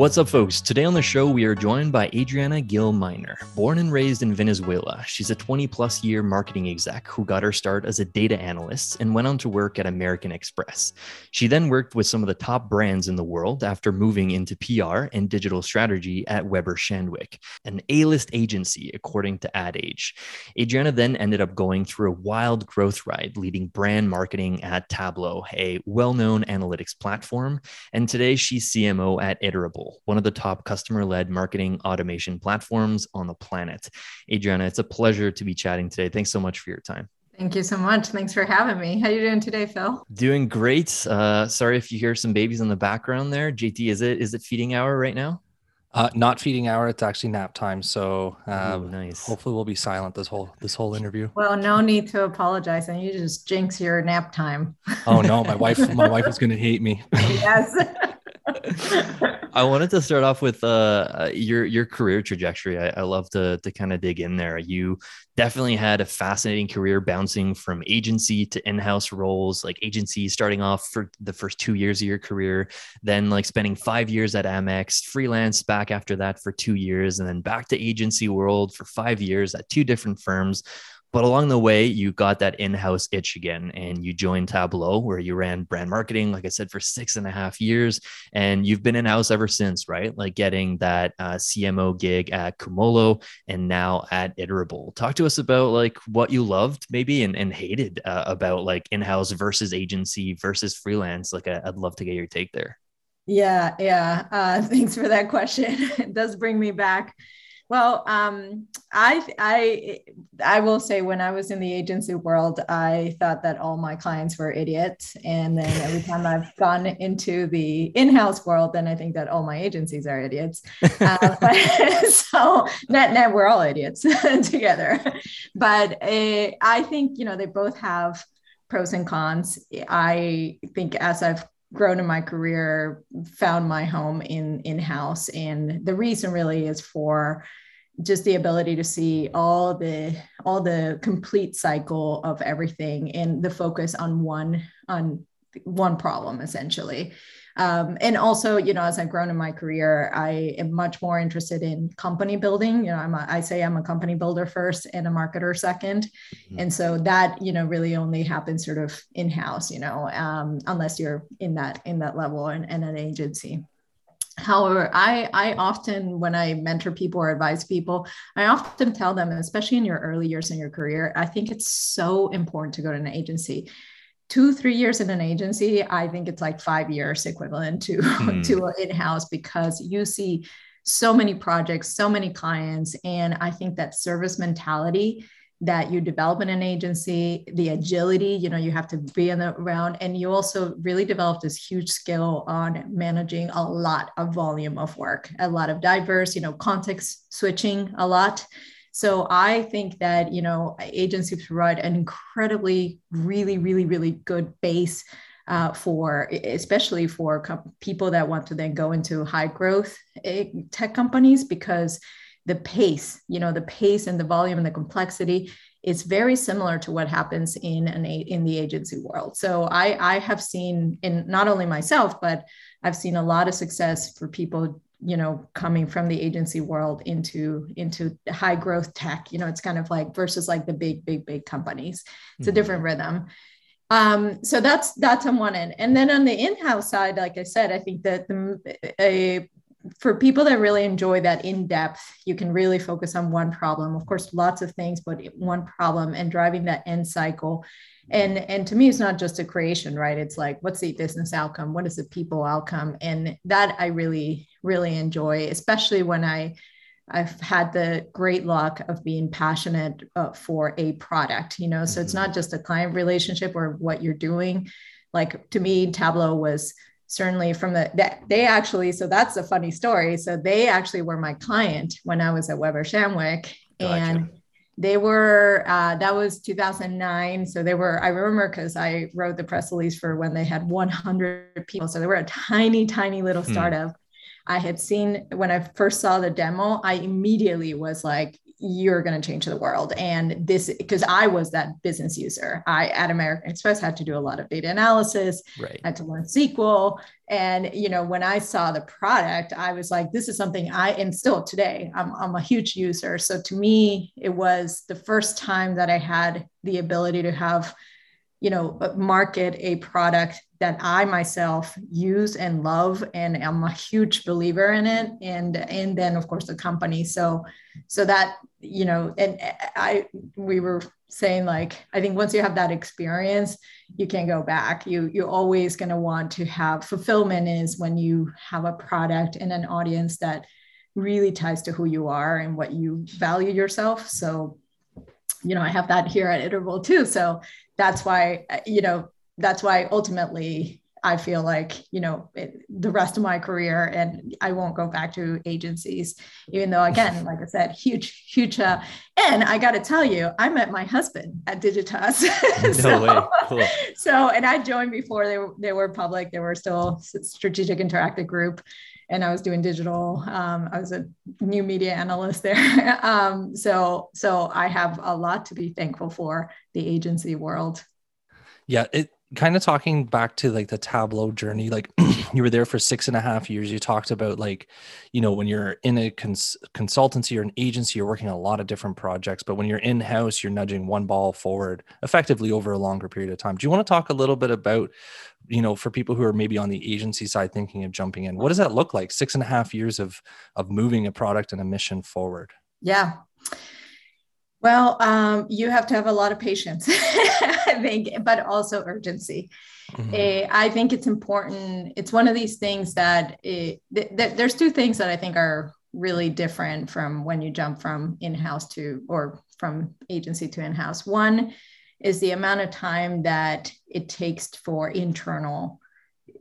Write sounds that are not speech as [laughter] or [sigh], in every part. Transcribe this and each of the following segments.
What's up, folks? Today on the show, we are joined by Adriana Gil Miner. Born and raised in Venezuela, she's a 20 plus year marketing exec who got her start as a data analyst and went on to work at American Express. She then worked with some of the top brands in the world after moving into PR and digital strategy at Weber Shandwick, an A list agency, according to Ad Age. Adriana then ended up going through a wild growth ride, leading brand marketing at Tableau, a well known analytics platform. And today she's CMO at Iterable one of the top customer led marketing automation platforms on the planet. Adriana, it's a pleasure to be chatting today. Thanks so much for your time. Thank you so much. Thanks for having me. How are you doing today, Phil? Doing great. Uh, sorry if you hear some babies in the background there. JT, is it is it feeding hour right now? Uh, not feeding hour. It's actually nap time. So um, Ooh, nice. Hopefully, we'll be silent this whole this whole interview. Well, no need to apologize, and you just jinx your nap time. oh no, my [laughs] wife my wife is going to hate me. yes. [laughs] I wanted to start off with uh, uh, your your career trajectory. I, I love to to kind of dig in there. You definitely had a fascinating career, bouncing from agency to in house roles. Like agency, starting off for the first two years of your career, then like spending five years at Amex, freelance back after that for two years, and then back to agency world for five years at two different firms but along the way, you got that in house itch again and you joined Tableau, where you ran brand marketing, like I said, for six and a half years. And you've been in house ever since, right? Like getting that uh, CMO gig at Kumolo and now at Iterable. Talk to us about like what you loved maybe and, and hated uh, about like in house versus agency versus freelance. Like, I'd love to get your take there. Yeah, yeah. Uh, [laughs] thanks for that question. [laughs] it does bring me back well, um, I I I will say when I was in the agency world, I thought that all my clients were idiots, and then every time I've [laughs] gone into the in-house world, then I think that all my agencies are idiots. Uh, [laughs] but, [laughs] so net net, we're all idiots together. But uh, I think you know they both have pros and cons. I think as I've grown in my career found my home in in-house and the reason really is for just the ability to see all the all the complete cycle of everything and the focus on one on one problem essentially. Um, and also you know as i've grown in my career i am much more interested in company building. You know i'm a, i say i'm a company builder first and a marketer 2nd mm-hmm. and so that you know really only happens sort of in-house you know um, unless you're in that in that level and, and an agency However, I, I often, when I mentor people or advise people, I often tell them, especially in your early years in your career, I think it's so important to go to an agency. Two, three years in an agency, I think it's like five years equivalent to, [laughs] to hmm. in-house because you see so many projects, so many clients. And I think that service mentality that you develop in an agency, the agility, you know, you have to be in the round. and you also really develop this huge skill on managing a lot of volume of work, a lot of diverse, you know, context switching a lot. So I think that, you know, agencies provide an incredibly, really, really, really good base uh, for especially for people that want to then go into high growth eh, tech companies because the pace, you know, the pace and the volume and the complexity is very similar to what happens in an in the agency world. So I I have seen in not only myself, but I've seen a lot of success for people you know coming from the agency world into into high growth tech you know it's kind of like versus like the big big big companies it's mm-hmm. a different rhythm um, so that's that's on one end and then on the in-house side like i said i think that the a for people that really enjoy that in depth, you can really focus on one problem. Of course, lots of things, but one problem and driving that end cycle. And and to me, it's not just a creation, right? It's like, what's the business outcome? What is the people outcome? And that I really really enjoy, especially when I I've had the great luck of being passionate uh, for a product, you know. So it's mm-hmm. not just a client relationship or what you're doing. Like to me, Tableau was certainly from the that they actually so that's a funny story so they actually were my client when i was at weber shandwick gotcha. and they were uh, that was 2009 so they were i remember because i wrote the press release for when they had 100 people so they were a tiny tiny little hmm. startup hmm. i had seen when i first saw the demo i immediately was like you're going to change the world. And this, because I was that business user, I at American Express had to do a lot of data analysis, right. had to learn SQL. And, you know, when I saw the product, I was like, this is something I, and still today, I'm, I'm a huge user. So to me, it was the first time that I had the ability to have you know uh, market a product that i myself use and love and i'm a huge believer in it and and then of course the company so so that you know and eh, i we were saying like i think once you have that experience you can't go back. You you're always going to want to have fulfillment is when you have a product and an audience that really ties to who you are and what you value yourself. So you know i have that here at Iterable too. So that's why eh, you know that's why ultimately I feel like you know it, the rest of my career, and I won't go back to agencies, even though again, like I said, huge, huge. Uh, and I got to tell you, I met my husband at Digitas. [laughs] so, way. Cool. [laughs] So, and I joined before they were they were public. They were still strategic interactive group, and I was doing digital. Um, I was a new media analyst there. [laughs] um, so, so I have a lot to be thankful for the agency world. Yeah, it kind of talking back to like the tableau journey like [clears throat] you were there for six and a half years. You talked about like you know when you're in a cons- consultancy or an agency you're working on a lot of different projects but when you're in house you're nudging one ball forward effectively over a longer period of time. Do you want to talk a little bit about you know for people who are maybe on the agency side thinking of jumping in what does that look like? Six and a half years of of moving a product and a mission forward. Yeah well, um, you have to have a lot of patience, [laughs] I think, but also urgency. Mm-hmm. Uh, I think it's important. It's one of these things that it, th- th- there's two things that I think are really different from when you jump from in-house to or from agency to in-house. One is the amount of time that it takes for internal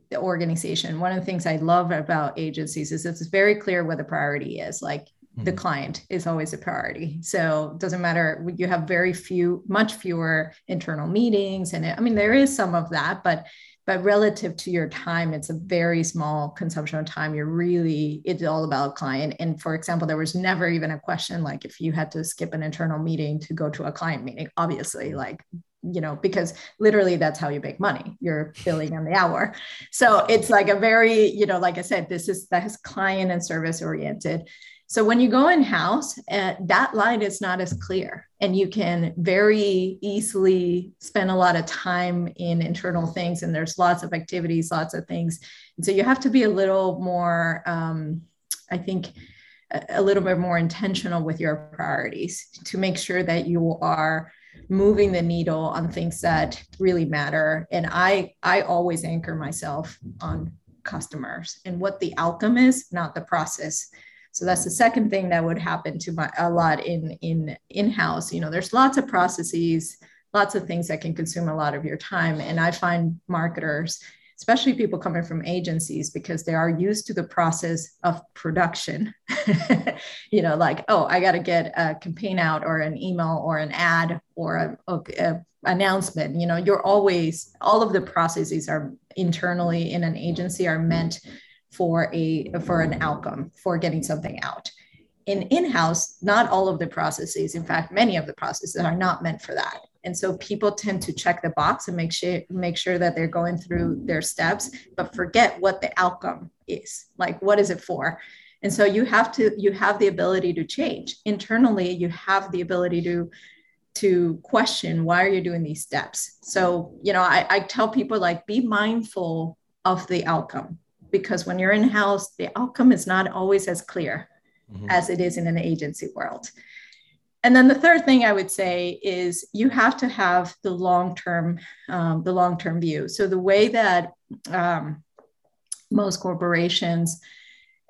the organization. One of the things I love about agencies is it's very clear what the priority is. Like the mm-hmm. client is always a priority. So it doesn't matter. You have very few, much fewer internal meetings. And it, I mean, there is some of that, but but relative to your time, it's a very small consumption of time. You're really, it's all about client. And for example, there was never even a question like if you had to skip an internal meeting to go to a client meeting, obviously, like you know because literally that's how you make money you're billing on the hour so it's like a very you know like i said this is that's client and service oriented so when you go in house, uh, that line is not as clear, and you can very easily spend a lot of time in internal things. And there's lots of activities, lots of things. And so you have to be a little more, um, I think, a, a little bit more intentional with your priorities to make sure that you are moving the needle on things that really matter. And I I always anchor myself on customers and what the outcome is, not the process so that's the second thing that would happen to my a lot in in in-house. You know there's lots of processes lots of things that can consume a lot of your time. And i find marketers especially people coming from agencies because they are used to the process of production. [laughs] You know like oh i got to get a campaign out or an email or an ad or a, a, a, announcement. You know you're always all of the processes are internally in an agency are meant for a for an outcome for getting something out. In in-house not all of the processes in fact many of the processes are not meant for that. And so people tend to check the box and make sure make sure that they're going through their steps but forget what the outcome is like what is it for? And so you have to you have the ability to change. Internally you have the ability to to question why are you doing these steps? So you know I, I tell people like be mindful of the outcome because when you're in house, the outcome is not always as clear mm-hmm. as it is in an agency world. And then the third thing I would say is you have to have the long term, um, the long term view. So the way that um, most corporations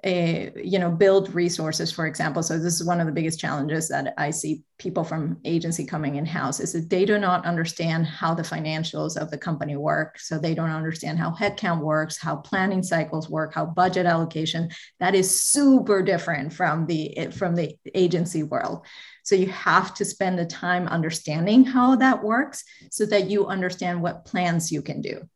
a, you know build resources for example. So this is one of the biggest challenges that i see people from agency coming in house is that they do not understand how the financials of the company work. So they don't understand how headcount works how planning cycles work how budget allocation. That is super different from the from the agency world. So you have to spend the time understanding how that works so that you understand what plans you can do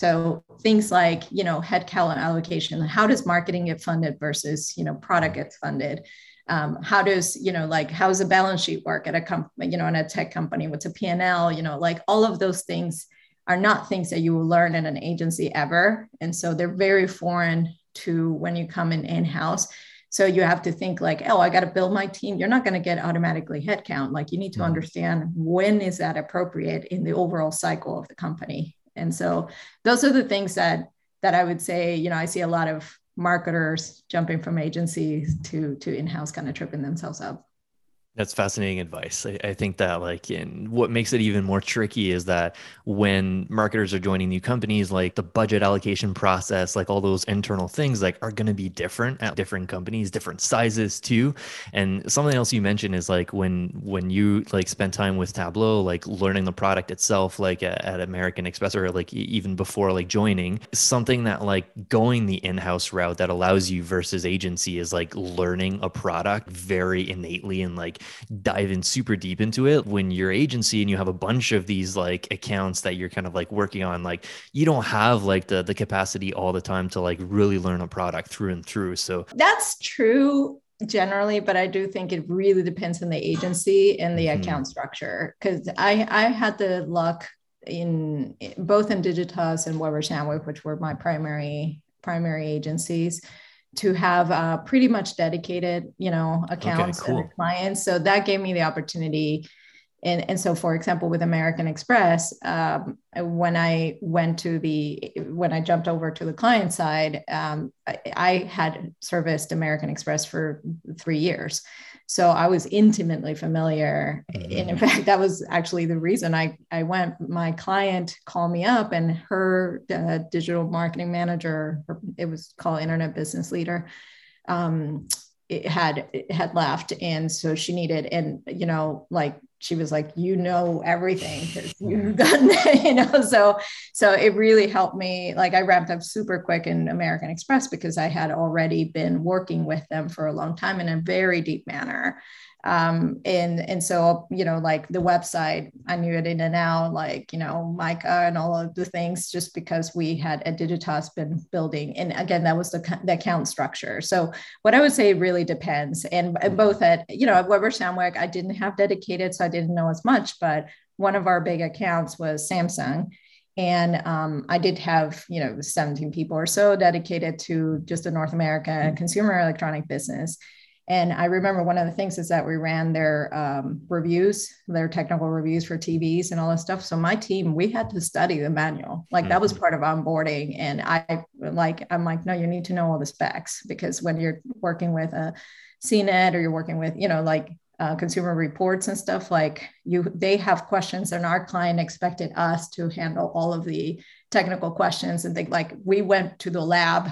so things like, you know, headcount allocation, how does marketing get funded versus, you know, product gets funded? Um, how does, you know, like how does a balance sheet work at a company, you know, in a tech company? What's a P&L? You know, like all of those things are not things that you will learn in an agency ever. And so they're very foreign to when you come in in-house. So you have to think like, oh, I got to build my team. You're not going to get automatically headcount. Like you need to mm-hmm. understand when is that appropriate in the overall cycle of the company. And so those are the things that that I would say, you know, I see a lot of marketers jumping from agencies to to in-house kind of tripping themselves up. That's fascinating advice. I, I, think that like in what makes it even more tricky is that when marketers are joining new companies, like the budget allocation process, like all those internal things like are going to be different at different companies, different sizes too. And something else you mentioned is like when when you like spend time with Tableau, like learning the product itself, like at, at American Express or like even before like joining, something that like going the in-house route that allows you versus agency is like learning a product very innately and like dive in super deep into it when you're agency and you have a bunch of these like accounts that you're kind of like working on like you don't have like the the capacity all the time to like really learn a product through and through so that's true generally but i do think it really depends on the agency and the mm-hmm. account structure because i i had the luck in both in digitas and weber shandwick which were my primary primary agencies to have uh, pretty much dedicated, you know, accounts okay, cool. and clients. So that gave me the opportunity. And, and so, for example, with American Express, um, when I went to the, when I jumped over to the client side, um, I, I had serviced American Express for three years. So I was intimately familiar. Mm-hmm. And in mm-hmm. fact, that was actually the reason I, I went. My client called me up, and her uh, digital marketing manager, it was called Internet Business Leader, um, it had it had left, and so she needed, and you know, like she was like, you know everything because you've [laughs] done, you know. So so it really helped me. Like I ramped up super quick in American Express because I had already been working with them for a long time in a very deep manner um, and and so you know like the website i knew it in and out like you know mica and all of the things just because we had a digitas been building and again that was the, the account structure so what i would say really depends and both at you know at weber shandwick i didn't have dedicated so i didn't know as much but one of our big accounts was samsung and um, i did have you know 17 people or so dedicated to just the north america consumer electronic business and I remember one of the things is that we ran their um, reviews, their technical reviews for TVs and all this stuff. So my team, we had to study the manual. Like that was mm-hmm. part of onboarding. And I like, I'm like, no, you need to know all the specs because when you're working with a CNET or you're working with, you know, like uh, consumer reports and stuff like you they have questions and our client expected us to handle all of the technical questions. And they like we went to the lab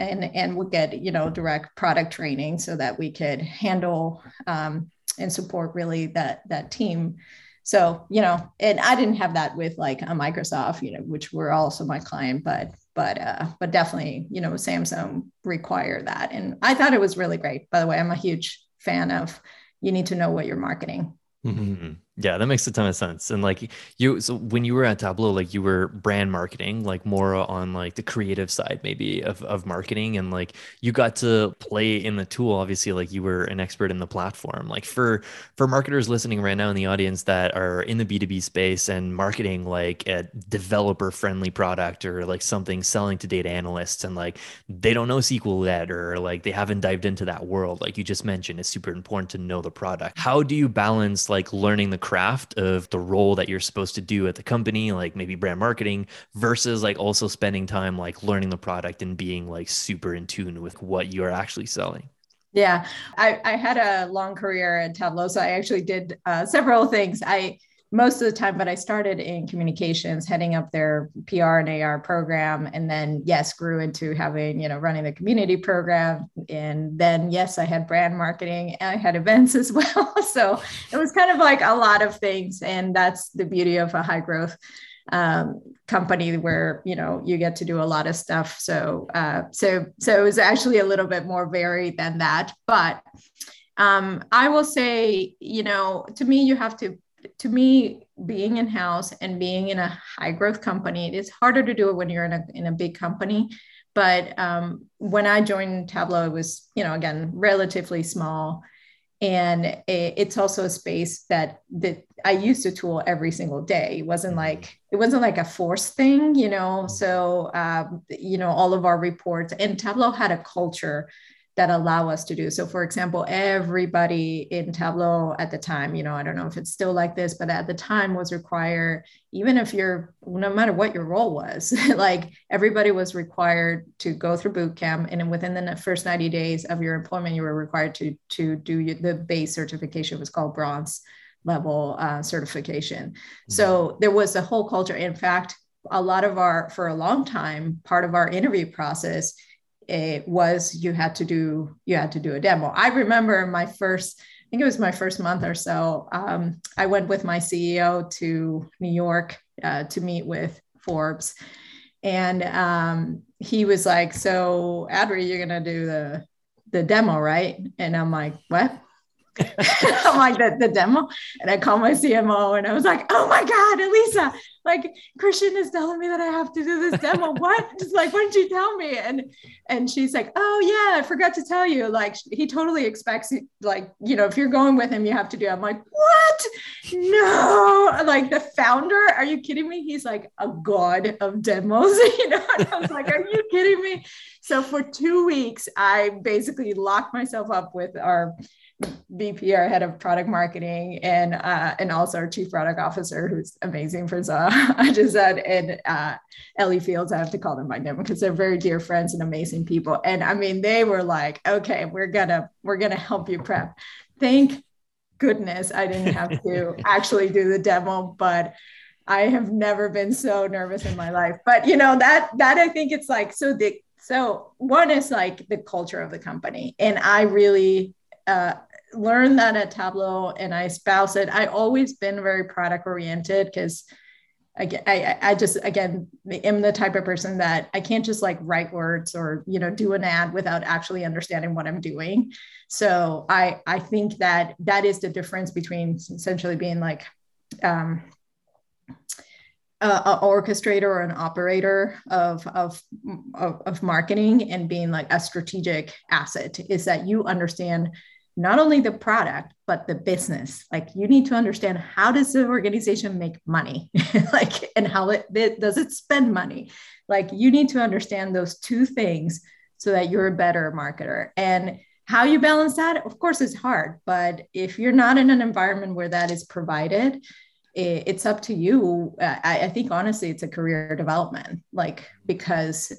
and and would get you know direct product training so that we could handle um, and support really that that team. So you know and i didn't have that with like a microsoft you know which were also my client but but uh but definitely you know samsung require that. And i thought it was really great. By the way i'm a huge fan of you need to know what you're marketing mm-hmm. Yeah, that makes a ton of sense. And like you, so when you were at Tableau, like you were brand marketing, like more on like the creative side, maybe of, of marketing. And like you got to play in the tool, obviously, like you were an expert in the platform. Like for, for marketers listening right now in the audience that are in the B2B space and marketing like a developer friendly product or like something selling to data analysts and like they don't know SQL yet or like they haven't dived into that world, like you just mentioned, it's super important to know the product. How do you balance like learning the craft of the role that you're supposed to do at the company, like maybe brand marketing, versus like also spending time like learning the product and being like super in tune with what you're actually selling. Yeah, I, I had a long career at Tableau, so I actually did uh, several things. I most of the time, but I started in communications, heading up their PR and AR program. And then, yes, grew into having, you know, running the community program. And then, yes, I had brand marketing and I had [laughs] events as well. [laughs] so it was kind of like a lot of things. And that's the beauty of a high growth um, company where you know you get to do a lot of stuff so uh, so so it was actually a little bit more varied than that but um, i will say you know to me you have to to me, being in house and being in a high growth company, it is harder to do it when you're in a, in a big company. But um, when I joined Tableau, it was, you know, again, relatively small. And it's also a space that that I used the tool every single day. It wasn't like it wasn't like a forced thing, you know. So um, you know, all of our reports and Tableau had a culture that allow us to do. So, for example, everybody in Tableau at the time, you know, I don't know if it's still like this, but at the time was required, even if you're, no matter what your role was, [laughs] like everybody was required to go through boot camp. And within the first 90 days of your employment, you were required to, to do the base certification, it was called bronze level uh, certification. Mm-hmm. So there was a whole culture. In fact, a lot of our, for a long time, part of our interview process it was you had to do you had to do a demo. I remember my first, I think it was my first month or so. Um, I went with my CEO to New York uh, to meet with Forbes, and um, he was like, "So, Adri, you're gonna do the the demo, right?" And I'm like, "What?" [laughs] I'm like the, the demo. And I called my CMO and I was like, oh my God, Elissa, like Christian is telling me that I have to do this demo. what? [laughs] Just like, why didn't you tell me? And and she's like, oh yeah, I forgot to tell you. Like he totally expects like, you know, if you're going with him, you have to do. It. I'm like, what? No, [laughs] like the founder, are you kidding me? He's like a god of demos, you know. And I was like, are you kidding me? So for two weeks, I basically locked myself up with our VP, our head of product marketing, and uh, and also our chief product officer, who's amazing for Zaha. [laughs] I just said, and uh, Ellie Fields. I have to call them by name because they're very dear friends and amazing people. And I mean, they were like, "Okay, we're gonna we're gonna help you prep." Thank goodness I didn't have to [laughs] actually do the demo, but I have never been so nervous in my life. But you know that that I think it's like so the so one is like the culture of the company, and I really uh, learned that at Tableau and I espouse it. I always been very product oriented because I, I, I just again am the type of person that I can't just like write words or you know do an ad without actually understanding what I'm doing. So I I think that that is the difference between essentially being like um, an orchestrator or an operator of, of, of, of marketing and being like a strategic asset is that you understand not only the product but the business. Like you need to understand how does the organization make money? [laughs] Like and how it, it, does it spend money? Like you need to understand those two things so that you're a better marketer. And how you balance that of course is hard but if you're not in an environment where that is provided it, it's up to you. I, I, think honestly it's a career development. Like because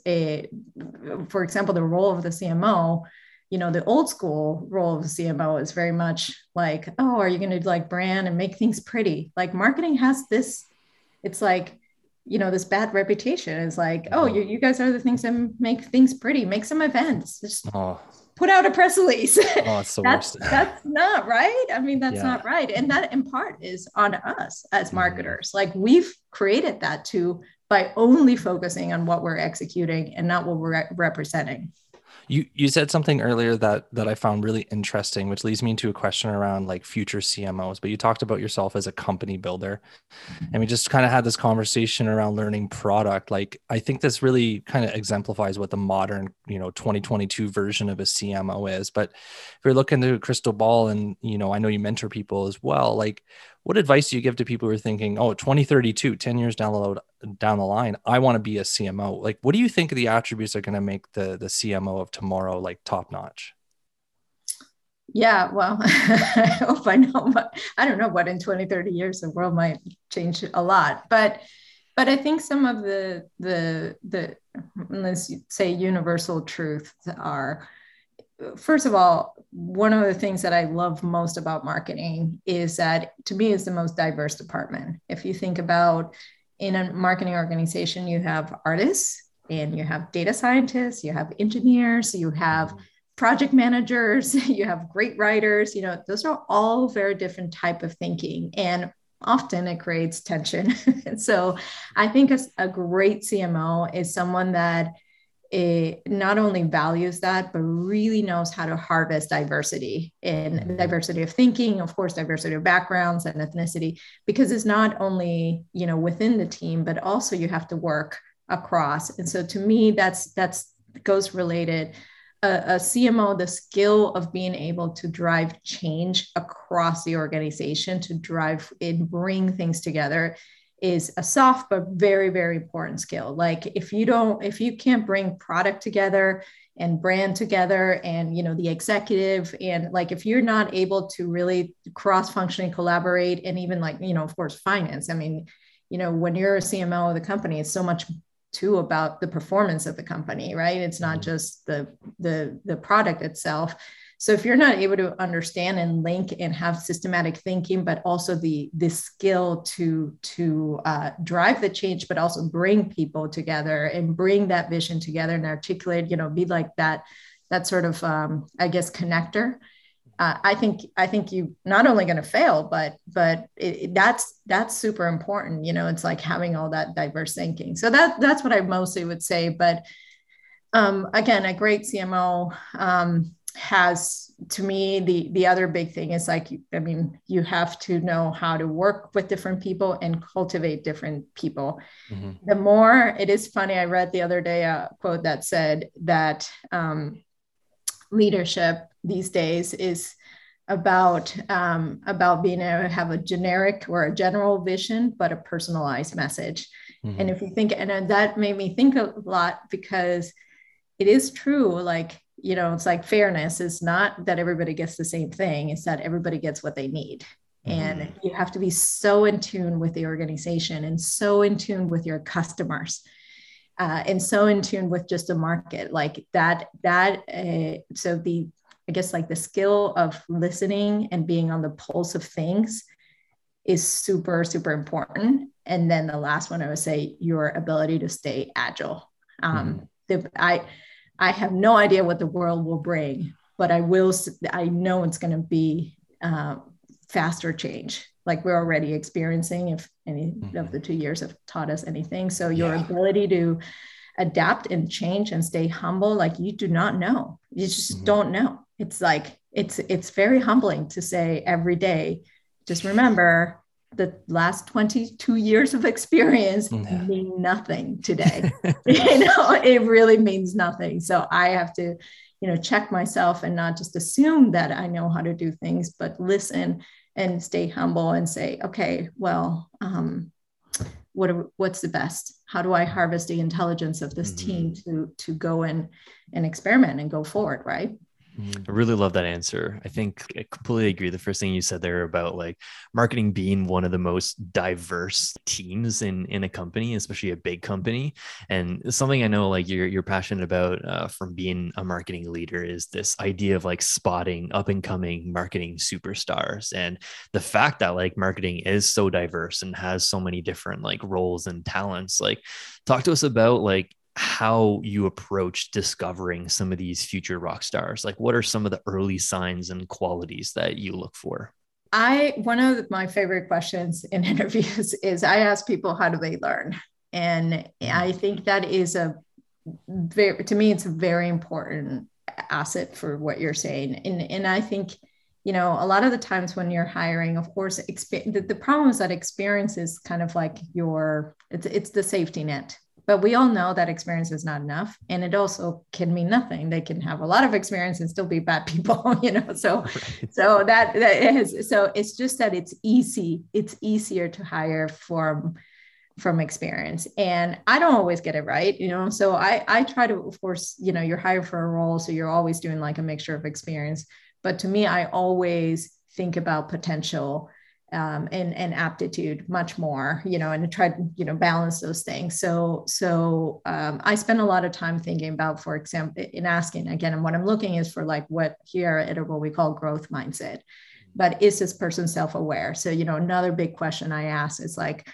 for example the role of the cmo you know, the old school role of CMO is very much like, oh, are you going to like brand and make things pretty? Like marketing has this, it's like, you know, this bad reputation. is like, oh, you, you guys are the things that make things pretty. Make some events. Just oh. put out a press release. Oh, it's the [laughs] that's, worst. [laughs] that's not right. I mean, that's yeah. not right. And that in part is on us as mm-hmm. marketers. Like we've created that too by only focusing on what we're executing and not what we're re- representing. You you said something earlier that that I found really interesting, which leads me into a question around like future CMOs. But you talked about yourself as a company builder, mm-hmm. and we just kind of had this conversation around learning product. Like I think this really kind of exemplifies what the modern you know 2022 version of a CMO is. But if you're looking to a crystal ball, and you know I know you mentor people as well, like what advice do you give to people who are thinking, oh, 2032, 10 years down the, down the line, I want to be a CMO? Like, what do you think the attributes are going to make the, the CMO of tomorrow like top notch? Yeah, well, [laughs] I hope I know, but I don't know what in 20, 30 years the world might change a lot. But but I think some of the the the let's say universal truths are first of all, one of the things that I love most about marketing is that to me is the most diverse department. If you think about in a marketing organization, you have artists and you have data scientists, you have engineers, you have mm-hmm. project managers, [laughs] you have great writers, you know, those are all very different type of thinking. And often it creates tension. and [laughs] so I think a, a great CMO is someone that it not only values that, but really knows how to harvest diversity in mm-hmm. diversity of thinking, of course, diversity of backgrounds and ethnicity, because it's not only, you know, within the team, but also you have to work across. And so to me, that's that's goes related. A, a CMO, the skill of being able to drive change across the organization, to drive and bring things together is a soft but very very important skill. Like if you don't if you can't bring product together and brand together and you know the executive and like if you're not able to really cross functionally collaborate and even like you know of course finance i mean you know when you're a cmo of the company it's so much too about the performance of the company right? It's not mm-hmm. just the the the product itself so if you're not able to understand and link and have systematic thinking, but also the the skill to to uh, drive the change, but also bring people together and bring that vision together and articulate, you know, be like that that sort of um, I guess connector. Uh, I think I think you not only going to fail, but but it, that's that's super important. You know, it's like having all that diverse thinking. So that that's what I mostly would say. But um, again, a great CMO. Um, has to me the the other big thing is like i mean you have to know how to work with different people and cultivate different people mm-hmm. the more it is funny i read the other day a quote that said that um, leadership these days is about um, about being able to have a generic or a general vision but a personalized message mm-hmm. and if you think and that made me think a lot because it is true like you know, it's like fairness is not that everybody gets the same thing, it's that everybody gets what they need. Mm-hmm. And you have to be so in tune with the organization and so in tune with your customers. Uh, and so in tune with just the market like that that uh, so the i guess like the skill of listening and being on the pulse of things is super super important and then the last one i would say your ability to stay agile um, mm. the, i I have no idea what the world will bring, but I will. I know it's going to be uh, faster change, like we're already experiencing. If any mm-hmm. of the two years have taught us anything, so your yeah. ability to adapt and change and stay humble, like you do not know, you just mm-hmm. don't know. It's like it's it's very humbling to say every day. Just remember the last 22 years of experience yeah. mean nothing today. [laughs] [laughs] You know it really means nothing. So i have to you know check myself and not just assume that i know how to do things but listen and stay humble and say okay well um, what are, what's the best? How do i harvest the intelligence of this mm-hmm. team to to go and and experiment and go forward right I really love that answer. I think I completely agree. The first thing you said there about like marketing being one of the most diverse teams in in a company, especially a big company, and something I know like you're you're passionate about uh, from being a marketing leader is this idea of like spotting up and coming marketing superstars, and the fact that like marketing is so diverse and has so many different like roles and talents. Like, talk to us about like how you approach discovering some of these future rock stars? Like what are some of the early signs and qualities that you look for? I one of my favorite questions in [laughs] interviews is i ask people how do they learn? And mm-hmm. i think that is a very to me it's a very important asset for what you're saying. And and i think you know a lot of the times when you're hiring of course exp- the, the problem is that experience is kind of like your it's it's the safety net but we all know that experience is not enough and it also can mean nothing. They can have a lot of experience and still be bad [laughs] people you know so right. so that, that is so it's just that it's easy it's easier to hire from from experience. And i don't always get it right you know so i i try to of course you know you're hired for a role so you're always doing like a mixture of experience. But to me i always think about potential um, and and aptitude much more you know and try to you know balance those things. So so um, i spend a lot of time thinking about for example in asking again and what i'm looking is for like what here at what we call growth mindset. But is this person self-aware? So you know another big question i ask is like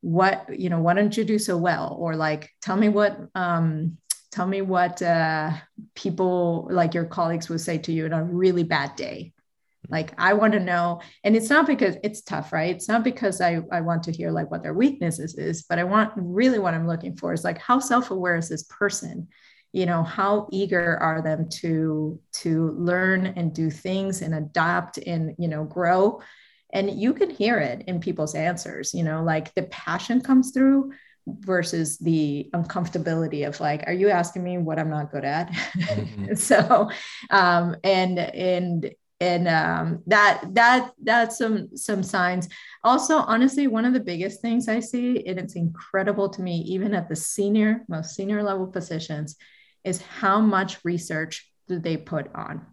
what you know why don't you do so well? Or like tell me what um tell me what uh people like your colleagues would say to you on a really bad day like I want to know, and it's not because it's tough, right? It's not because I, I want to hear like what their weaknesses is, but I want really what I'm looking for is like how self-aware is this person? You know, how eager are them to to learn and do things and adapt and you know grow? And you can hear it in people's answers, you know, like the passion comes through versus the uncomfortability of like are you asking me what i'm not good at [laughs] mm-hmm. so um and and and um, that that that's some some signs. Also honestly one of the biggest things i see and it's incredible to me even at the senior most senior level positions is how much research do they put on.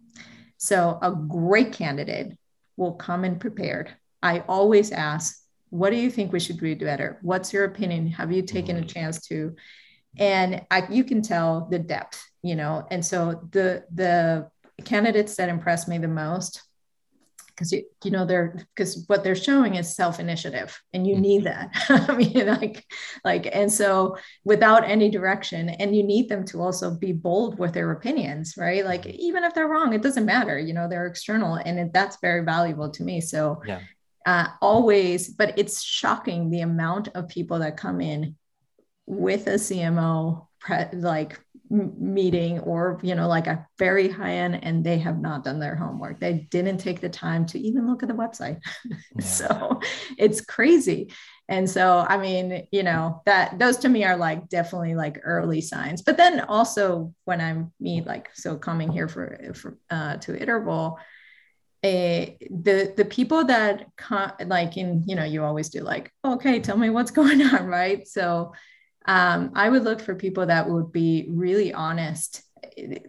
So a great candidate will come in prepared. I always ask what do you think we should do better? What's your opinion? Have you taken a mm-hmm. chance to? And I, you can tell the depth you know? And so the the candidates that impress me the most because you, you know they're because what they're showing is self-initiative and you need mm-hmm. that. [laughs] I mean like like and so without any direction and you need them to also be bold with their opinions right? Like even if they're wrong it doesn't matter you know they're external and it, that's very valuable to me. So yeah. uh, always but it's shocking the amount of people that come in with a cmo pre- like meeting or you know like a very high end and they have not done their homework. They didn't take the time to even look at the website. [laughs] Yeah. so it's crazy. And so i mean you know that those to me are like definitely like early signs. But then also when i'm me like so coming here for, for uh, to iterable a, the the people that con- like in you know you always do like okay tell me what's [laughs] going on right? So um, I would look for people that would be really honest.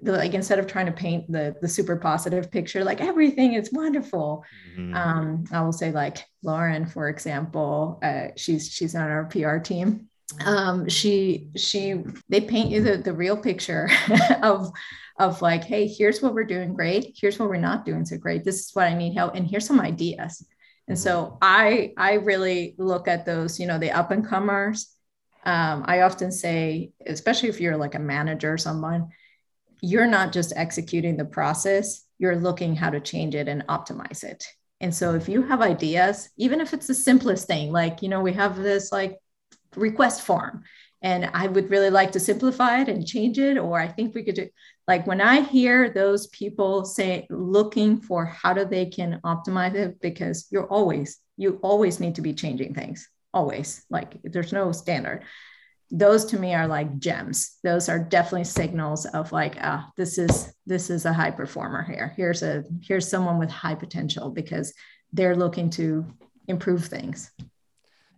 Like instead of trying to paint the the super positive picture, like everything is wonderful. Mm-hmm. Um, I will say like Lauren, for example, uh, she's she's on our PR team. Um, she she they paint you the, the real picture [laughs] of of like, hey, here's what we're doing great. Here's what we're not doing so great. This is what I need help, and here's some ideas. And so mm-hmm. I I really look at those, you know, the up and comers um, I often say, especially if you're like a manager or someone, you're not just executing the process, you're looking how to change it and optimize it. And so if you have ideas, even if it's the simplest thing, like, you know, we have this like request form and I would really like to simplify it and change it, or I think we could do like when I hear those people say looking for how do they can optimize it, because you're always, you always need to be changing things always like there's no standard. Those to me are like gems. Those are definitely signals of like ah this is this is a high performer here. Here's a here's someone with high potential because they're looking to improve things.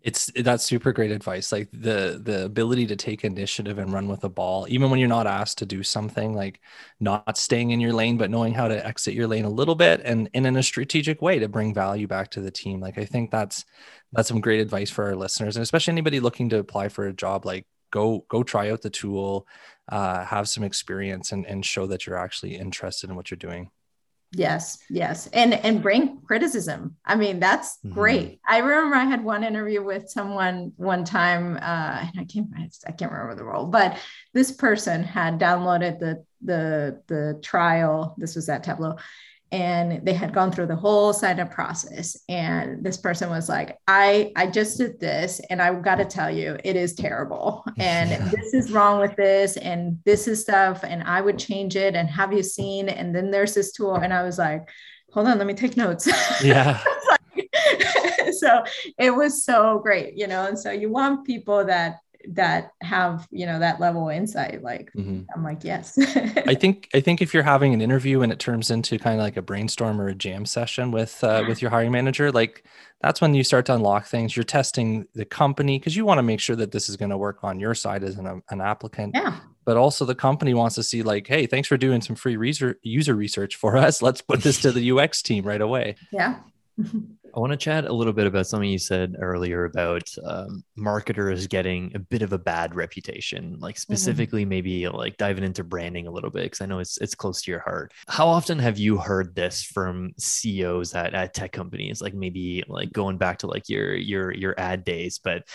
It's that's super great advice. Like the the ability to take initiative and run with the ball even when you're not asked to do something like not staying in your lane but knowing how to exit your lane a little bit and, and in a strategic way to bring value back to the team. Like i think that's that's some great advice for our listeners and especially anybody looking to apply for a job like go go try out the tool uh, have some experience and, and show that you're actually interested in what you're doing. Yes yes and and bring criticism. I mean that's mm-hmm. great. I remember i had one interview with someone one time uh and i can't i can't remember the role but this person had downloaded the the the trial. This was at tableau and they had gone through the whole sign up process. And this person was like i i just did this and i got to tell you it is terrible. [laughs] And this is wrong with this and this is stuff and i would change it and have you seen? And then there's this tool and i was like hold on let me take notes. [laughs] Yeah. [laughs] So it was so great you know? And so you want people that that have you know that level of insight like mm-hmm. i'm like yes. I [laughs] think i think if you're having an interview and it turns into kind of like a brainstorm or a jam session with uh, with your hiring manager like that's when you start to unlock things. You're testing the company because you want to make sure that this is going to work on your side as an, an applicant. Yeah. But also the company wants to see like hey thanks for doing some free user user research for us. Let's put this to the ux team right away. Yeah [laughs] I want to chat a little bit about something you said earlier about um, marketers getting a bit of a bad reputation, like mm-hmm. specifically mm-hmm. maybe like diving into branding a little bit because I know it's it's close to your heart. How often have you heard this from CEOs at, at tech companies, like maybe like going back to like your your your ad days, but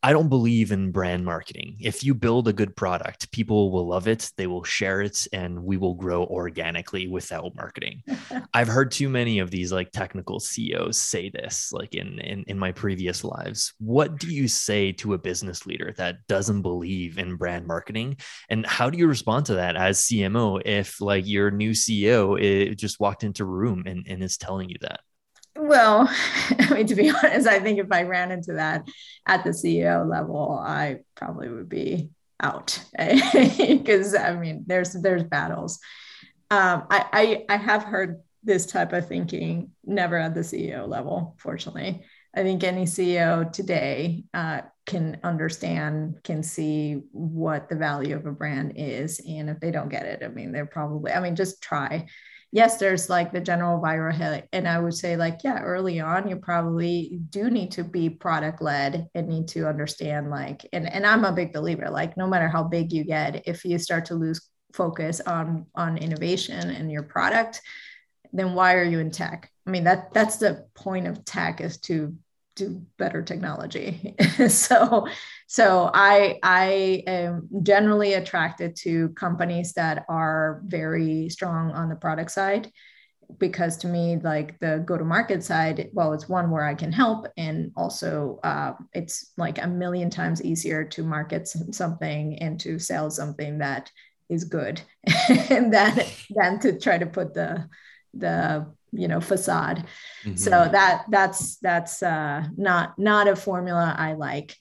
I don't believe in brand marketing. If you build a good product, people will love it, they will share it, and we will grow organically without marketing. [laughs] I've heard too many of these like technical CEOs say this, like in, in in my previous lives. What do you say to a business leader that doesn't believe in brand marketing? And how do you respond to that as CMO if like your new CEO eh, just walked into a room and, and is telling you that? Well, [laughs] I mean, to be [laughs] honest, I think if I ran into that at the CEO level, I probably would be out [laughs] because I mean, there's there's battles. Um, I, I I have heard this type of thinking never at the CEO level. Fortunately, I think any CEO today uh, can understand, can see what the value of a brand is, and if they don't get it, I mean, they're probably. I mean, just try yes, there's like the general viral hit. And I would say, like, yeah, early on, you probably do need to be product led and need to understand, like, and, and I'm a big believer, like, no matter how big you get, if you start to lose focus on on innovation and your product, then why are you in tech? I mean, that that's the point of tech is to do better technology. [laughs] so so I I am generally attracted to companies that are very strong on the product side because to me like the go to market side well it's one where i can help and also uh, it's like a million times easier to market something and to sell something that is good [laughs] and that than to try to put the the you know facade. Mm-hmm. so that that's that's uh not not a formula i like.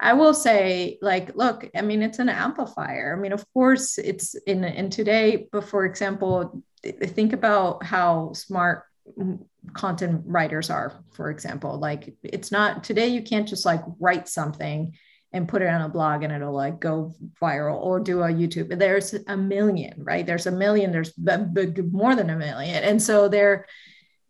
I will say like look i mean it's an amplifier. I mean of course it's in in today but for example think about how smart content writers are for example. Like it's not today you can't just like write something and put it on a blog and it'll like go viral or do a YouTube. There's a million, right? There's a million, there's more than a million. And so they're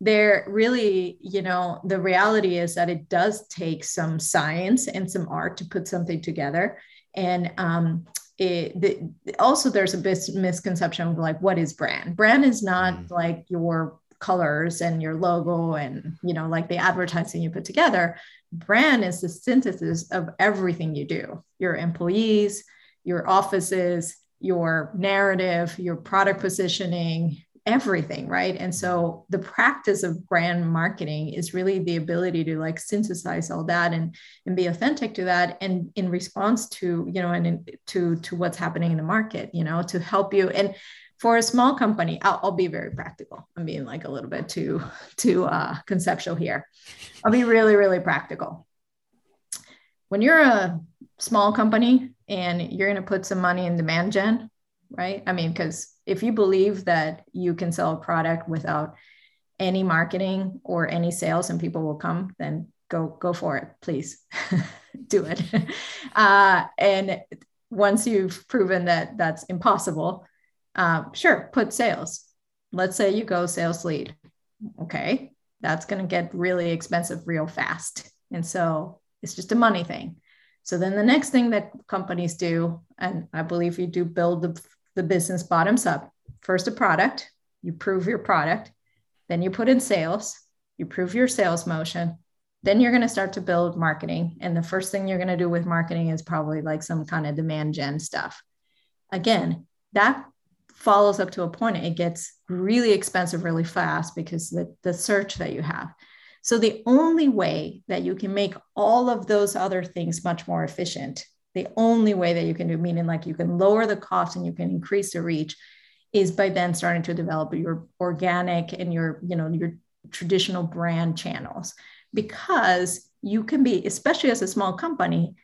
they're really, you know, the reality is that it does take some science and some art to put something together. And um, it, the, also there's a bit misconception of like what is brand brand is not mm. like your colors and your logo and you know like the advertising you put together brand is the synthesis of everything you do. Your employees your offices your narrative your product positioning everything right? And so the practice of brand marketing is really the ability to like synthesize all that and and be authentic to that and in response to you know and in, to to what's happening in the market you know to help you. And for a small company I'll, I'll, be very practical. I'm being like a little bit too too uh, conceptual here. I'll be really really practical. When you're a small company and you're going to put some money in demand gen right? I mean because if you believe that you can sell a product without any marketing or any sales and people will come then go go for it please. [laughs] Do it. [laughs] Uh, and once you've proven that that's impossible uh, sure, put sales. Let's say you go sales lead. Okay, that's going to get really expensive real fast. And so it's just a money thing. So then the next thing that companies do, and I believe you do build the, the business bottoms up first a product, you prove your product, then you put in sales, you prove your sales motion, then you're going to start to build marketing. And the first thing you're going to do with marketing is probably like some kind of demand gen stuff. Again, that follows up to a point, it gets really expensive really fast because the, the search that you have. So the only way that you can make all of those other things much more efficient, the only way that you can do, meaning like you can lower the cost and you can increase the reach, is by then starting to develop your organic and your, you know, your traditional brand channels. Because you can be, especially as a small company,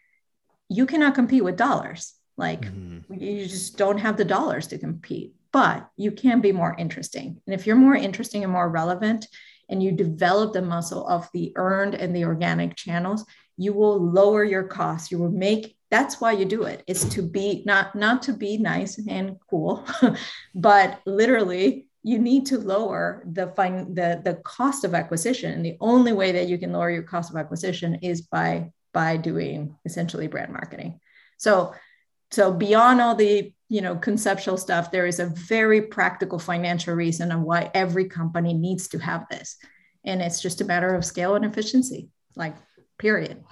you cannot compete with dollars like mm-hmm. you just don't have the dollars to compete, but you can be more interesting. And if you're more interesting and more relevant and you develop the muscle of the earned and the organic channels, you will lower your costs. You will make that's why you do it. It's to be not not to be nice and cool, [laughs] but literally you need to lower the fine the the cost of acquisition and the only way that you can lower your cost of acquisition is by by doing essentially brand marketing so so beyond all the you know conceptual stuff there is a very practical financial reason on why every company needs to have this. And it's just a matter of scale and efficiency like period.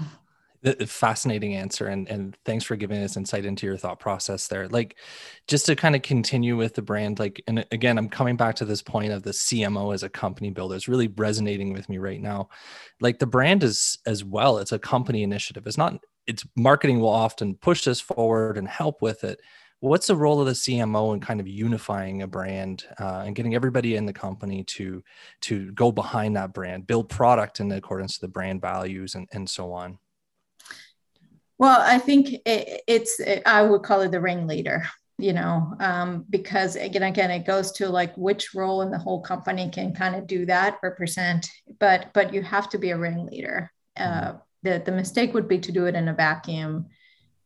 Fascinating answer and and thanks for giving us insight into your thought process there. Like just to kind of continue with the brand like and again i'm coming back to this point of the cmo as a company builder. It's really resonating with me right now. Like the brand is as well it's a company initiative. It's not it's marketing will often push this forward and help with it what's the role of the cmo in kind of unifying a brand uh, and getting everybody in the company to to go behind that brand build product in accordance to the brand values and, and so on well, I think it, it's, it, I would call it the ringleader, you know, um, because again, again, it goes to like which role in the whole company can kind of do that, represent, but, but you have to be a ringleader. Uh, the, the mistake would be to do it in a vacuum.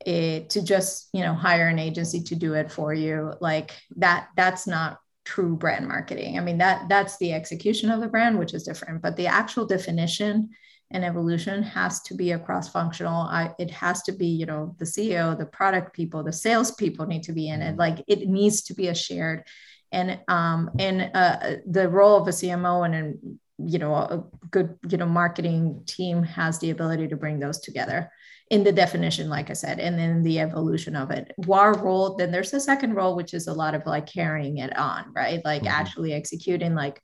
It, to just you know hire an agency to do it for you like that that's not true brand marketing i mean that that's the execution of the brand which is different but the actual definition and evolution has to be a cross-functional it has to be you know the ceo the product people the sales people need to be in it mm-hmm. like it needs to be a shared and um and uh, the role of a cmo and an you know a good you know marketing team has the ability to bring those together in the definition like i said and then the evolution of it. Our role then there's a second role which is a lot of like carrying it on right? Like mm-hmm. actually executing like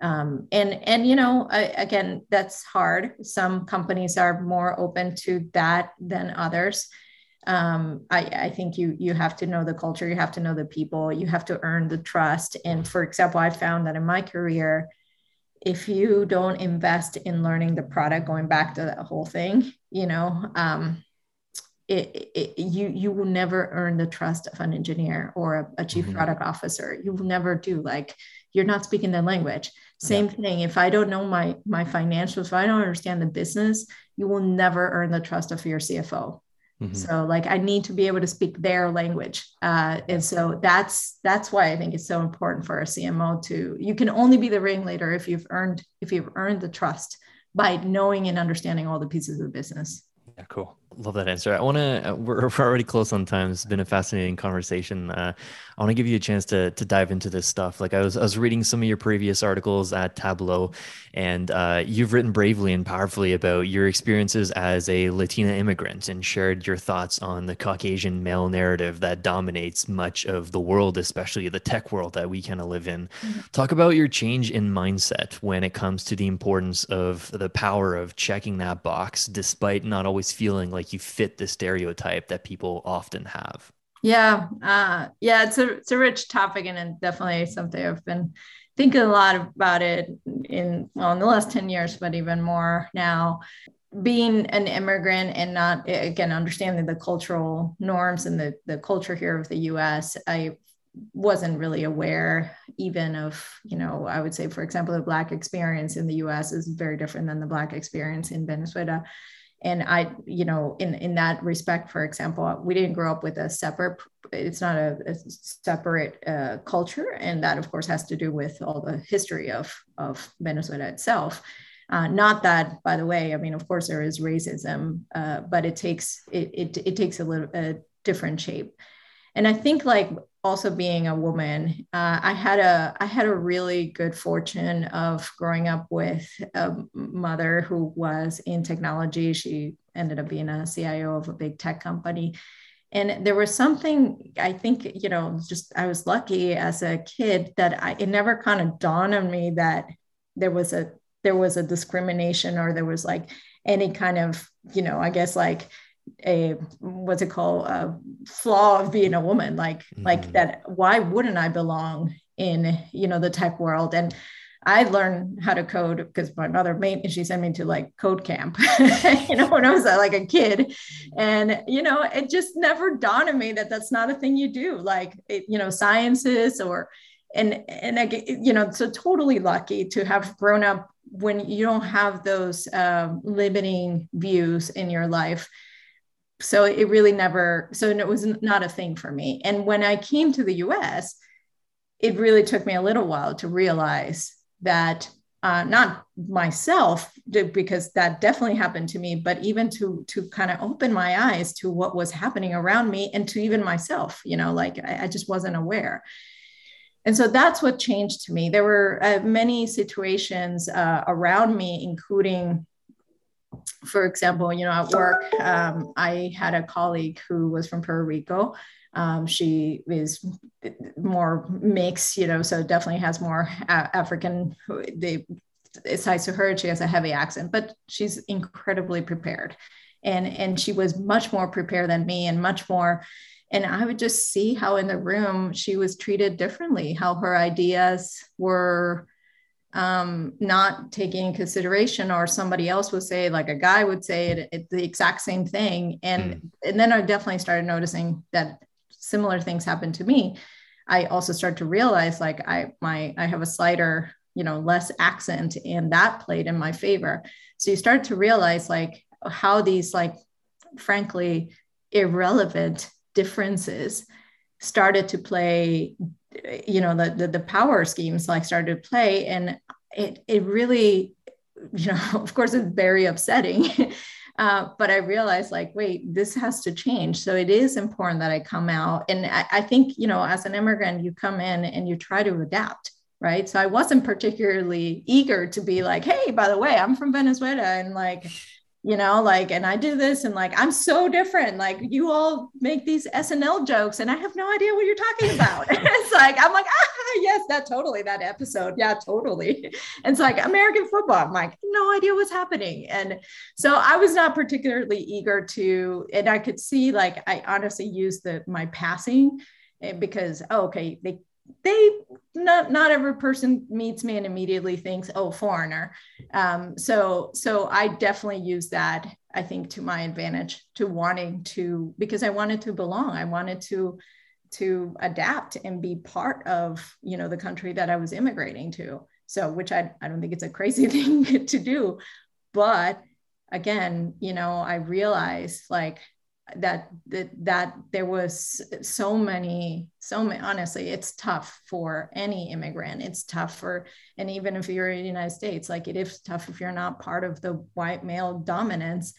um, and and you know I, again that's hard. Some companies are more open to that than others. Um, I, I think you you have to know the culture you have to know the people you have to earn the trust. And for example i found that in my career if you don't invest in learning the product going back to that whole thing you know um, it, it, you you will never earn the trust of an engineer or a, a chief mm-hmm. product officer you will never do like you're not speaking the language same yeah. thing if i don't know my my financials if i don't understand the business you will never earn the trust of your cfo mm-hmm. so like i need to be able to speak their language uh, and so that's that's why i think it's so important for a cmo to you can only be the ringleader if you've earned if you've earned the trust by knowing and understanding all the pieces of the business yeah cool Love that answer. I want to. Uh, we're, [laughs] we're, already close on time. It's been a fascinating conversation. Uh, I want to give you a chance to to dive into this stuff. Like I was, I was reading some of your previous articles at Tableau, and uh, you've written bravely and powerfully about your experiences as a Latina immigrant and shared your thoughts on the Caucasian male narrative that dominates much of the world, especially the tech world that we kind of live in. Mm-hmm. Talk about your change in mindset when it comes to the importance of the power of checking that box, despite not always feeling like you fit the stereotype that people often have. Yeah, uh, yeah, it's a it's a rich topic and definitely something I've been thinking a lot about it in well in the last 10 years but even more now being an immigrant and not again understanding the cultural norms and the, the culture here of the us i wasn't really aware even of you know i would say for example the black experience in the us is very different than the black experience in venezuela and i you know in in that respect for example we didn't grow up with a separate it's not a, a separate uh, culture. And that of course has to do with all the history of of venezuela itself. Uh, not that by the way i mean of course there is racism uh, but it takes it, it, it takes a little a different shape. And i think like also being a woman uh, i had a i had a really good fortune of growing up with a mother who was in technology. She ended up being a cio of a big tech company. And there was something i think you know just i was lucky as a kid that I, it never kind of dawned on me that there was a there was a discrimination or there was like any kind of you know i guess like a what's it called? A flaw of being a woman. Like mm-hmm. like that why wouldn't i belong in you know the tech world? And i learned how to code because my mother made she sent me to like code camp [laughs] you know when i was uh, like a kid. And you know it just never dawned on me that that's not a thing you do. Like it, you know sciences or and and I, you know so totally lucky to have grown up when you don't have those uh, limiting views in your life so it really never so it was not a thing for me. And when i came to the us it really took me a little while to realize that uh, not myself because that definitely happened to me but even to to kind of open my eyes to what was happening around me and to even myself you know like i, I just wasn't aware. And so that's what changed to me. There were uh, many situations uh, around me including for example you know at work um, i had a colleague who was from puerto rico um, she is more mixed, you know, so definitely has more a- African. They sides to her. She has a heavy accent, but she's incredibly prepared, and and she was much more prepared than me, and much more. And I would just see how in the room she was treated differently, how her ideas were um, not taking consideration or somebody else would say like a guy would say it, it the exact same thing and mm. and then i definitely started noticing that similar things happened to me, I also start to realize like I my I have a slighter, you know, less accent and that played in my favor. So you start to realize like how these like frankly irrelevant differences started to play you know the, the the, power schemes like started to play and it it really you know [laughs] of course it's very upsetting [laughs] Uh, but I realized like, wait, this has to change. So it is important that I come out. And I, I think, you know, as an immigrant, you come in and you try to adapt right so i wasn't particularly eager to be like hey by the way i'm from venezuela and like you know like and i do this and like i'm so different. Like you all make these snl jokes and i have no idea what you're talking about. [laughs] It's like i'm like ah yes that totally that episode. Yeah totally. [laughs] It's like american football. I'm like no idea what's happening. And so i was not particularly eager to and i could see like i honestly used the my passing eh, because oh, okay they they not not every person meets me and immediately thinks oh foreigner. Um, so so i definitely use that i think to my advantage to wanting to because i wanted to belong. I wanted to to adapt and be part of you know the country that i was immigrating to. So which i, I don't think it's a crazy [laughs] thing to do. But again you know i realized like that that that there was so many so many honestly it's tough for any immigrant. It's tough for and even if you're in the united states like it is tough if you're not part of the white male dominance.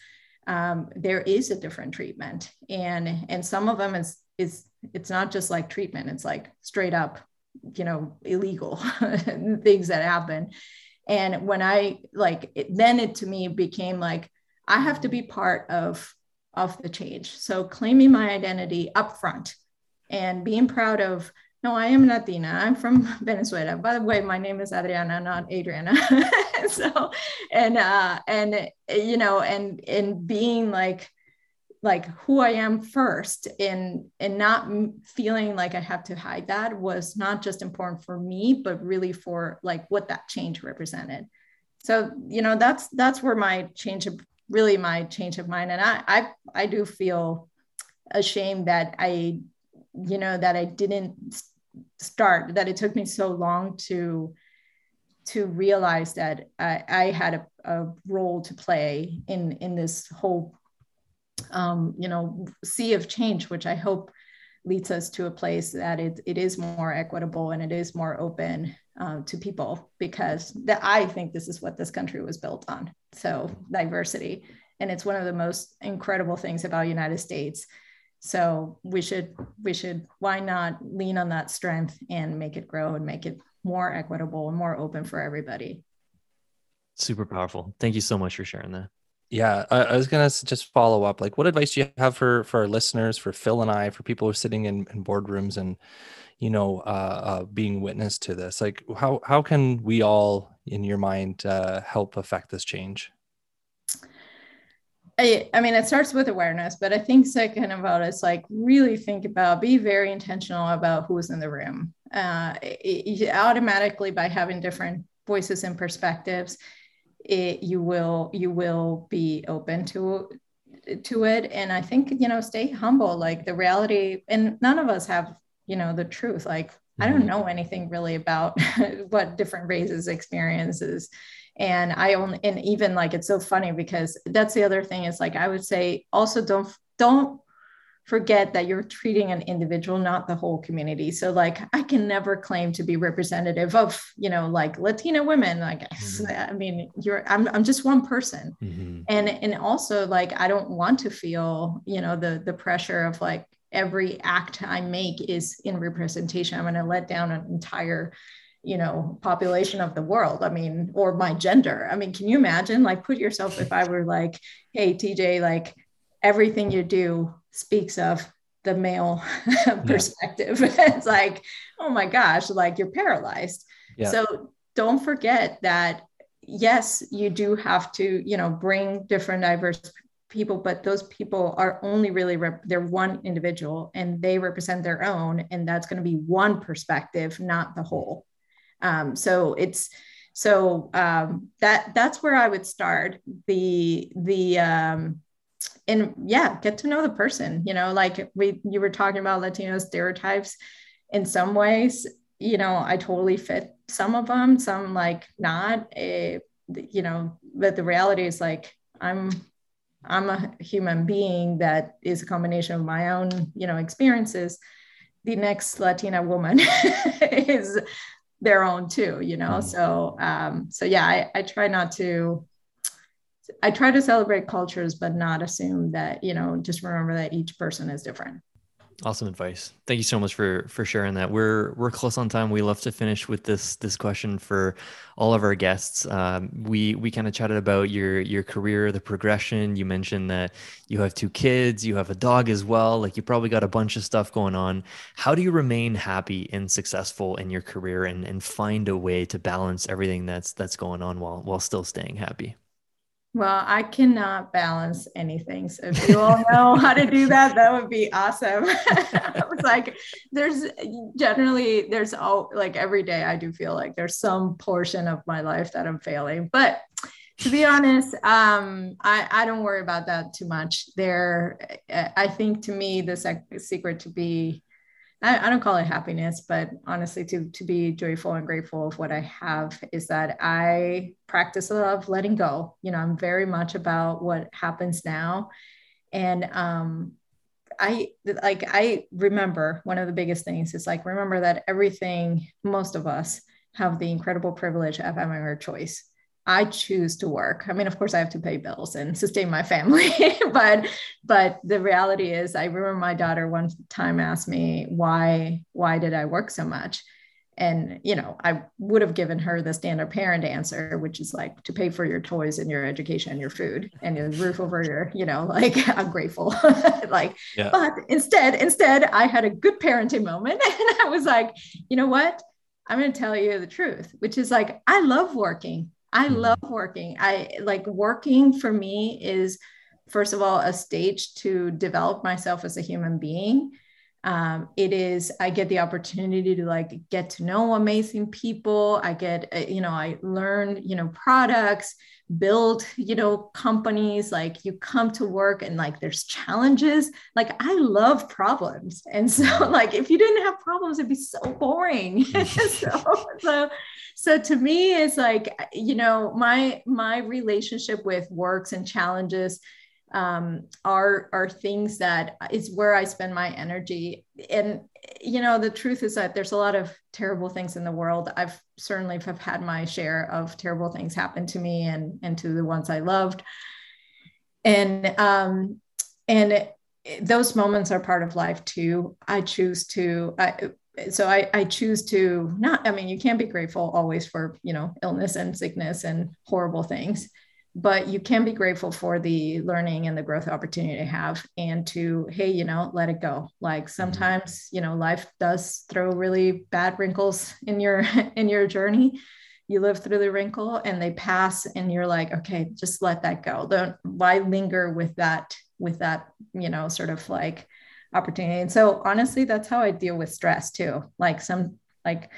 Um, there is a different treatment and and some of them is is it's not just like treatment. It's like straight up you know illegal [laughs] things that happen. And when i like it, then it to me became like i have to be part of of the change. So claiming my identity upfront and being proud of, no, I am Latina. I'm from [laughs] Venezuela. By the way, my name is Adriana, not Adriana. [laughs] so, and uh, and you know, and and being like like who I am first and and not feeling like I have to hide that was not just important for me, but really for like what that change represented. So you know that's that's where my change of really my change of mind. And I, I, I do feel ashamed that I, you know, that I didn't start, that it took me so long to, to realize that I, I had a, a role to play in, in this whole, um, you know, sea of change, which I hope leads us to a place that it, it is more equitable and it is more open uh, to people because that I think this is what this country was built on. So diversity, and it's one of the most incredible things about United States. So we should we should why not lean on that strength and make it grow and make it more equitable and more open for everybody. Super powerful. Thank you so much for sharing that. Yeah, I, I was gonna just follow up. Like, what advice do you have for for our listeners, for Phil and I, for people who are sitting in, in boardrooms and you know uh, uh, being witness to this like how how can we all in your mind uh, help affect this change? I, I mean it starts with awareness but i think second about it's like really think about be very intentional about who's in the room. Uh, it, it, automatically by having different voices and perspectives it, you will you will be open to to it. And i think you know stay humble like the reality and none of us have you know the truth like mm-hmm. i don't mm-hmm. know anything really about [laughs] what different races experiences and i only and even like it's so funny because that's the other thing is like i would say also don't don't forget that you're treating an individual not the whole community so like i can never claim to be representative of you know like latina women like [laughs] mm-hmm. i mean you're i'm, I'm just one person mm-hmm. and and also like i don't want to feel you know the the pressure of like every act i make is in representation i'm going to let down an entire you know population of the world i mean or my gender i mean can you imagine like put yourself if i were like hey tj like everything you do speaks of the male [laughs] perspective. [laughs] it's like, oh my gosh, like you're paralyzed. Yeah. So don't forget that yes, you do have to, you know, bring different diverse people, but those people are only really rep- they're one individual and they represent their own, and that's going to be one perspective, not the whole. Um, so it's so um, that that's where I would start. The the um, and yeah get to know the person you know like we you were talking about latino stereotypes in some ways you know i totally fit some of them some like not a, you know but the reality is like i'm i'm a human being that is a combination of my own you know experiences the next latina woman [laughs] is their own too you know mm. so um so yeah I, I try not to I try to celebrate cultures, but not assume that, you know, just remember that each person is different. Awesome advice. Thank you so much for for sharing that. We're we're close on time. We love to finish with this this question for all of our guests. Um, we we kind of chatted about your your career, the progression. You mentioned that you have two kids, you have a dog as well. Like you probably got a bunch of stuff going on. How do you remain happy and successful in your career and and find a way to balance everything that's that's going on while while still staying happy? Well, I cannot balance anything. So if you all know how to do that, that would be awesome. [laughs] I was like, there's generally there's all like every day I do feel like there's some portion of my life that I'm failing. But to be honest, um, I, I don't worry about that too much. There, I think to me, the sec- secret to be I, I don't call it happiness, but honestly, to to be joyful and grateful of what I have is that I practice a lot of letting go. You know, I'm very much about what happens now, and um, I like I remember one of the biggest things is like remember that everything most of us have the incredible privilege of having our choice I choose to work. I mean, of course, I have to pay bills and sustain my family, [laughs] but but the reality is, I remember my daughter one time asked me why why did I work so much, and you know, I would have given her the standard parent answer, which is like to pay for your toys and your education and your food and your roof over your, you know, [laughs] like I'm grateful, [laughs] like. Yeah. But instead, instead, I had a good parenting moment, and I was like, you know what? I'm going to tell you the truth, which is like I love working I mm-hmm. love working. I like working for me is, first of all, a stage to develop myself as a human being. Um, it is, I get the opportunity to like get to know amazing people. I get, uh, you know, I learn, you know, products, build, you know, companies. Like you come to work and like there's challenges. Like I love problems. [laughs] And so, like, if you didn't have problems, it'd be so boring. [laughs] [laughs] so, so so to me it's like you know my my relationship with works and challenges um, are are things that is where I spend my energy. And you know, the truth is that there's a lot of terrible things in the world. I've certainly have had my share of terrible things happen to me and and to the ones I loved. And um, and it, those moments are part of life too. I choose to. I, so I, I choose to not i mean you can't be grateful always for you know illness and sickness and horrible things but you can be grateful for the learning and the growth opportunity to have and to hey you know let it go like mm-hmm. sometimes you know life does throw really bad wrinkles in your [laughs] in your journey you live through the wrinkle and they pass and you're like okay just let that go don't why linger with that with that you know sort of like opportunity. And so honestly, that's how I deal with stress too. Like some like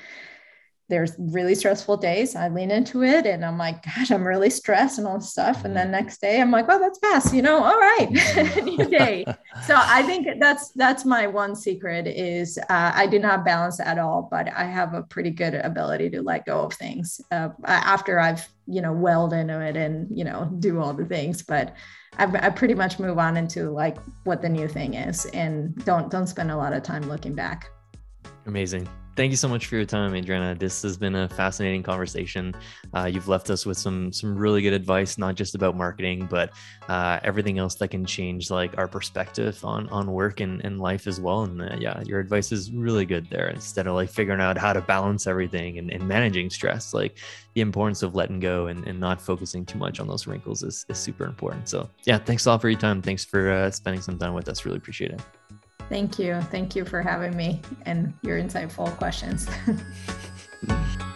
there's really stressful days. I lean into it and I'm like, gosh, I'm really stressed and all this stuff. And then next day I'm like, well, that's past, you know, all right, [laughs] new day. [laughs] so I think that's that's my one secret is uh, I do not balance at all, but I have a pretty good ability to let go of things uh, after I've you know weld into it and you know do all the things. But I, I pretty much move on into like what the new thing is and don't don't spend a lot of time looking back. Amazing thank you so much for your time, Adriana. This has been a fascinating conversation. Uh, you've left us with some some really good advice, not just about marketing, but uh, everything else that can change like our perspective on on work and, and life as well. And uh, yeah, your advice is really good there. Instead of like figuring out how to balance everything and, and managing stress, like the importance of letting go and, and not focusing too much on those wrinkles is, is super important. So yeah, thanks a lot for your time. Thanks for uh, spending some time with us. Really appreciate it. Thank you. Thank you for having me and your insightful questions. [laughs]